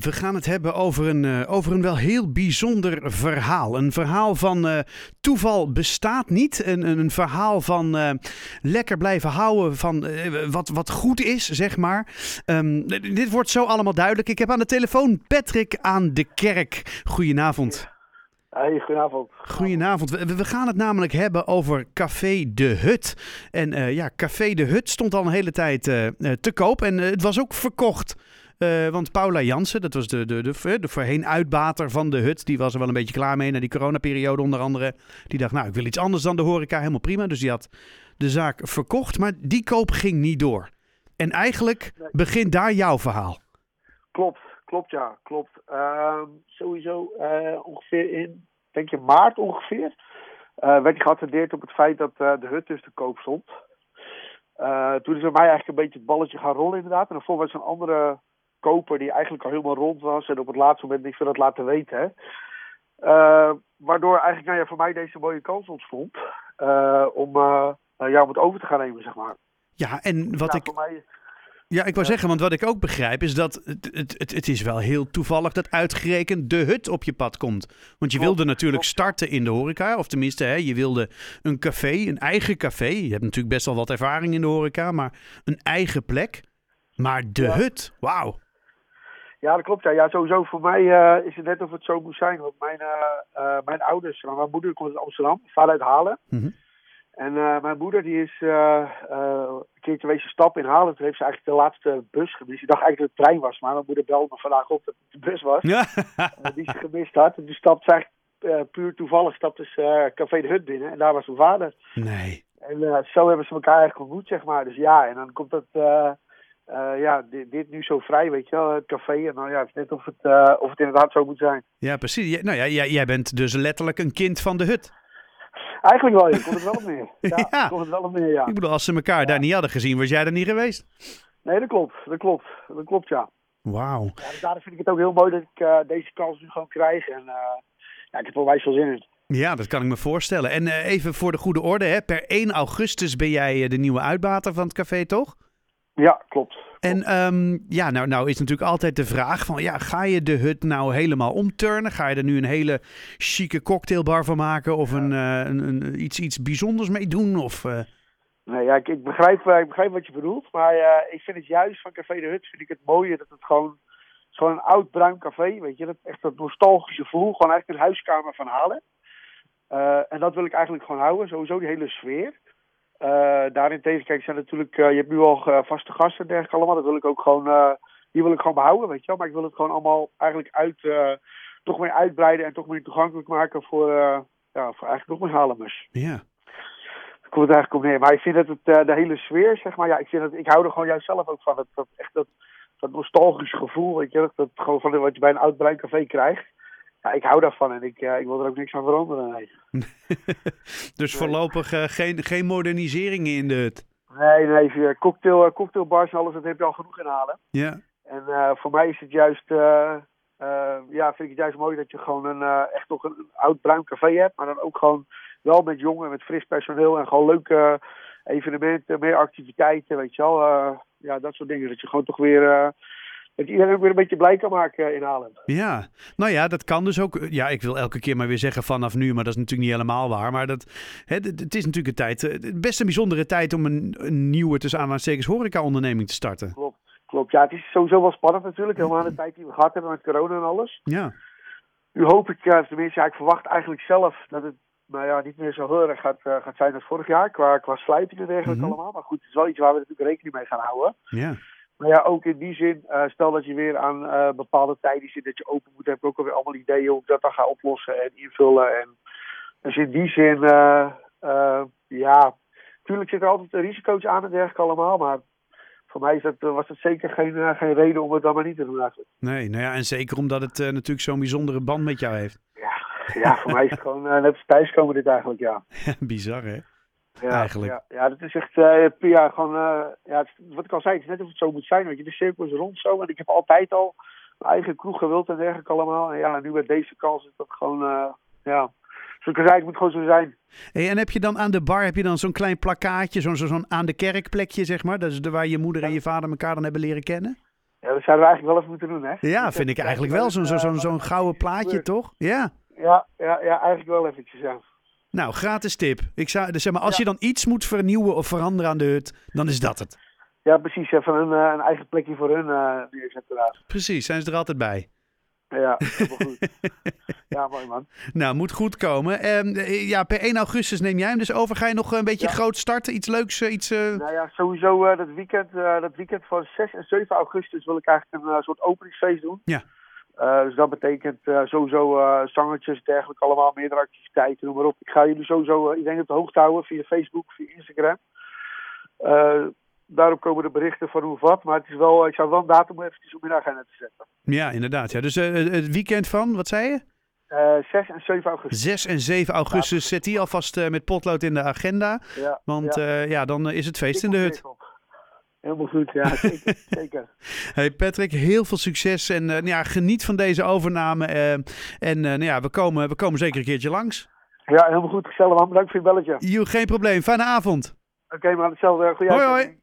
We gaan het hebben over een, uh, over een wel heel bijzonder verhaal. Een verhaal van uh, toeval bestaat niet. Een, een verhaal van uh, lekker blijven houden van wat, wat goed is, zeg maar. Um, dit wordt zo allemaal duidelijk. Ik heb aan de telefoon Patrick aan de kerk. Goedenavond. Hey, goedenavond. Goedenavond. We, we, gaan het namelijk hebben over Café de Hut. En ja, Café de Hut stond al een hele tijd te koop. En het was ook verkocht. Uh, want Paula Jansen, dat was de, de, de, de voorheen uitbater van de hut, die was er wel een beetje klaar mee na die coronaperiode onder andere. Die dacht, nou, ik wil iets anders dan de horeca, helemaal prima. Dus die had de zaak verkocht, maar die koop ging niet door. En eigenlijk begint daar jouw verhaal. Klopt, klopt ja, klopt. Uh, sowieso uh, ongeveer in, denk je maart ongeveer, werd hij geattendeerd op het feit dat de hut dus te koop stond. toen is er mij eigenlijk een beetje het balletje gaan rollen inderdaad. En daarvoor was een andere koper die eigenlijk al helemaal rond was en op het laatste moment niks van dat laten weten. Hè. Uh, waardoor eigenlijk nou ja, voor mij deze mooie kans ontstond uh, om, uh, ja, om het over te gaan nemen, zeg maar. Ja, en wat ik... Ja, ik wou zeggen, want wat ik ook begrijp is dat het, het, het, is wel heel toevallig dat uitgerekend de hut op je pad komt. Want je wilde natuurlijk starten in de horeca, of tenminste, hè, je wilde een café, een eigen café. Je hebt natuurlijk best wel wat ervaring in de horeca, maar een eigen plek. Maar de hut, wauw. Ja, dat klopt. Ja, ja sowieso voor mij uh, is het net of het zo moet zijn. Want mijn, uh, uh, mijn ouders, mijn moeder komt uit Amsterdam, vader uit Halen. Mm -hmm. En mijn moeder die is een keertje wezen stappen in Halen. Toen heeft ze eigenlijk de laatste bus gemist. Ik dacht eigenlijk dat het trein was, maar mijn moeder belde me vandaag op dat het de bus was. Ja. die ze gemist had. En die stapt eigenlijk puur toevallig stapte ze Café de Hut binnen. En daar was mijn vader. Nee. En zo hebben ze elkaar eigenlijk ontmoet, zeg maar. Dus ja, en dan komt dat uh, ja, dit, dit, nu zo vrij, weet je wel, het café. En nou ja, het is net of het, uh, of het inderdaad zo moet zijn. Ja, precies. Nou ja, jij, jij bent dus letterlijk een kind van de hut. Eigenlijk wel, je kon het wel op meer. Ja, ja. kon het wel op meer, ja. Ik bedoel, als ze elkaar ja. daar niet hadden gezien, was jij er niet geweest? Nee, dat klopt. Dat klopt. Dat klopt, ja. Wauw. Ja, dus daarom vind ik het ook heel mooi dat ik uh, deze kans nu gewoon krijg. En ja, ik heb er wijs veel zin in. Ja, dat kan ik me voorstellen. En even voor de goede orde, hè. per 1 augustus ben jij de nieuwe uitbater van het café, toch? Ja, klopt. En um, ja, nou, nou is natuurlijk altijd de vraag van, ja, ga je de hut nou helemaal omturnen? Ga je er nu een hele chique cocktailbar van maken of een, uh, een, een, iets, iets bijzonders mee doen? Of, uh... Nee, ja, ik, ik, begrijp, uh, ik begrijp wat je bedoelt, maar ik vind het juist van Café de Hut, vind ik het mooie dat het gewoon, gewoon een oud bruin café, weet je, dat echt dat nostalgische gevoel, gewoon eigenlijk een huiskamer van Halen. en dat wil ik eigenlijk gewoon houden, sowieso die hele sfeer. Uh, daarentegen, kijk, zijn natuurlijk, uh, je hebt nu al uh, vaste gasten en dergelijke allemaal. Dat wil ik ook gewoon, die wil ik gewoon behouden, weet je wel. Maar ik wil het gewoon allemaal eigenlijk uit, toch meer uitbreiden en toch meer toegankelijk maken voor, ja, voor eigenlijk nog meer halemers. Ja. Dat komt het eigenlijk op neer. Maar ik vind dat het, de hele sfeer, zeg maar, ja, ik, vind dat, ik hou er gewoon juist zelf ook van. Dat, dat echt dat, dat nostalgische gevoel, weet je, dat, dat gewoon van wat je bij een oud bruin café krijgt ja, ik hou daarvan en ik, uh, ik wil er ook niks aan veranderen. Nee. dus voorlopig uh, geen, geen moderniseringen in de hut? Nee, nee, cocktail, cocktailbars en alles, dat heb je al genoeg inhalen. Ja. En voor mij is het juist, ja, vind ik het juist mooi dat je gewoon een, echt nog een, een, oud bruin café hebt. Maar dan ook gewoon wel met jongen, met fris personeel en gewoon leuke evenementen, meer activiteiten, weet je wel. ja, dat soort dingen. Dat je gewoon toch weer dat iedereen ook weer een beetje blij kan maken eh, in Haarlem. Ja, nou ja, dat kan dus ook. Ja, ik wil elke keer maar weer zeggen vanaf nu, maar dat is natuurlijk niet helemaal waar. Maar dat, hè, het is natuurlijk een tijd, eh, best een bijzondere tijd om een, een nieuwe, tussen aanhalingstekens, horeca-onderneming te starten. Klopt, klopt. Ja, het is sowieso wel spannend natuurlijk, helemaal aan de tijd die we gehad hebben met corona en alles. Ja. Nu hoop ik, uh, tenminste, ja, ik verwacht eigenlijk zelf dat het nou ja, niet meer zo heel erg gaat, uh, gaat zijn als vorig jaar, qua, qua slijting en dergelijke mm -hmm. allemaal. Maar goed, het is wel iets waar we natuurlijk rekening mee gaan houden. Ja. Maar ja, ook in die zin, uh, stel dat je weer aan uh, bepaalde tijden zit dat je open moet, heb ik ook alweer allemaal ideeën hoe ik dat dan ga oplossen en invullen. En dus in die zin, uh, ja, natuurlijk zit er altijd risico's aan en dergelijke allemaal, maar voor mij is dat, was het zeker geen, geen reden om het dan maar niet te doen eigenlijk. Nee, nou ja, en zeker omdat het natuurlijk zo'n bijzondere band met jou heeft. Ja, ja voor mij is het gewoon net thuiskomen dit eigenlijk, ja. Bizar hè? Ja, eigenlijk. Ja, ja, dat is echt uh, ja, gewoon, uh, ja, wat ik al zei, het is net of het zo moet zijn. Want je, de cirkel is rond zo. En ik heb altijd al mijn eigen kroeg gewild en dergelijke allemaal. En ja, nu met deze kans is dat gewoon, uh, ja, zoals ik zei, het moet gewoon zo zijn. Hey, en heb je dan aan de bar, heb je dan zo'n klein plakkaatje, zo'n zo, aan de kerkplekje, zeg maar? Dat is de, waar je moeder en je vader elkaar dan hebben leren kennen? Ja, dat zouden we eigenlijk wel even moeten doen, hè? Ja, vind ik eigenlijk wel. Zo'n zo, zo, zo'n gouden plaatje, toch? Ja. Ja, ja, ja, eigenlijk wel eventjes, ja. Nou, gratis tip. Ik zou, dus zeg maar, als je dan iets moet vernieuwen of veranderen aan de hut, dan is dat het. Ja, precies. Even een, eh, een eigen plekje voor hun eh neerzetten daar. Precies, zijn ze er altijd bij. Ja, helemaal goed. ja, mooi man. Nou, moet goed komen. Ehm, eh, ja, per 1 augustus neem jij hem dus over. Ga je nog een beetje Ja. groot starten? Iets leuks? Iets, eh, Nou ja, sowieso dat, weekend, dat weekend van 6 en 7 augustus wil ik eigenlijk een soort openingsfeest doen. Ja. Eh, dus dat betekent eh, sowieso eh zangertjes, dergelijke, allemaal meerdere activiteiten, noem maar op. Ik ga jullie sowieso, ik denk op de hoogte houden via Facebook, via Instagram. Daarop komen de berichten van hoe of wat, maar het is wel, ik zou wel een datum eventjes op mijn agenda te zetten. Ja, inderdaad. Ja. Dus het weekend van, wat zei je? Eh 6 en 7 augustus. 6 en 7 augustus. Zet die alvast met potlood in de agenda. Ja, Want ja. ja, dan is het feest in de hut. Helemaal goed, ja, zeker. zeker. Hey Patrick, heel veel succes. En eh, ja, geniet van deze overname. eh, en eh, nou ja, we komen, we komen zeker een keertje langs. Ja, helemaal goed. Gezellig man. Bedankt voor je belletje. Jo, geen probleem. Fijne avond. Oké man, hetzelfde. Goeie Hoi, hoi.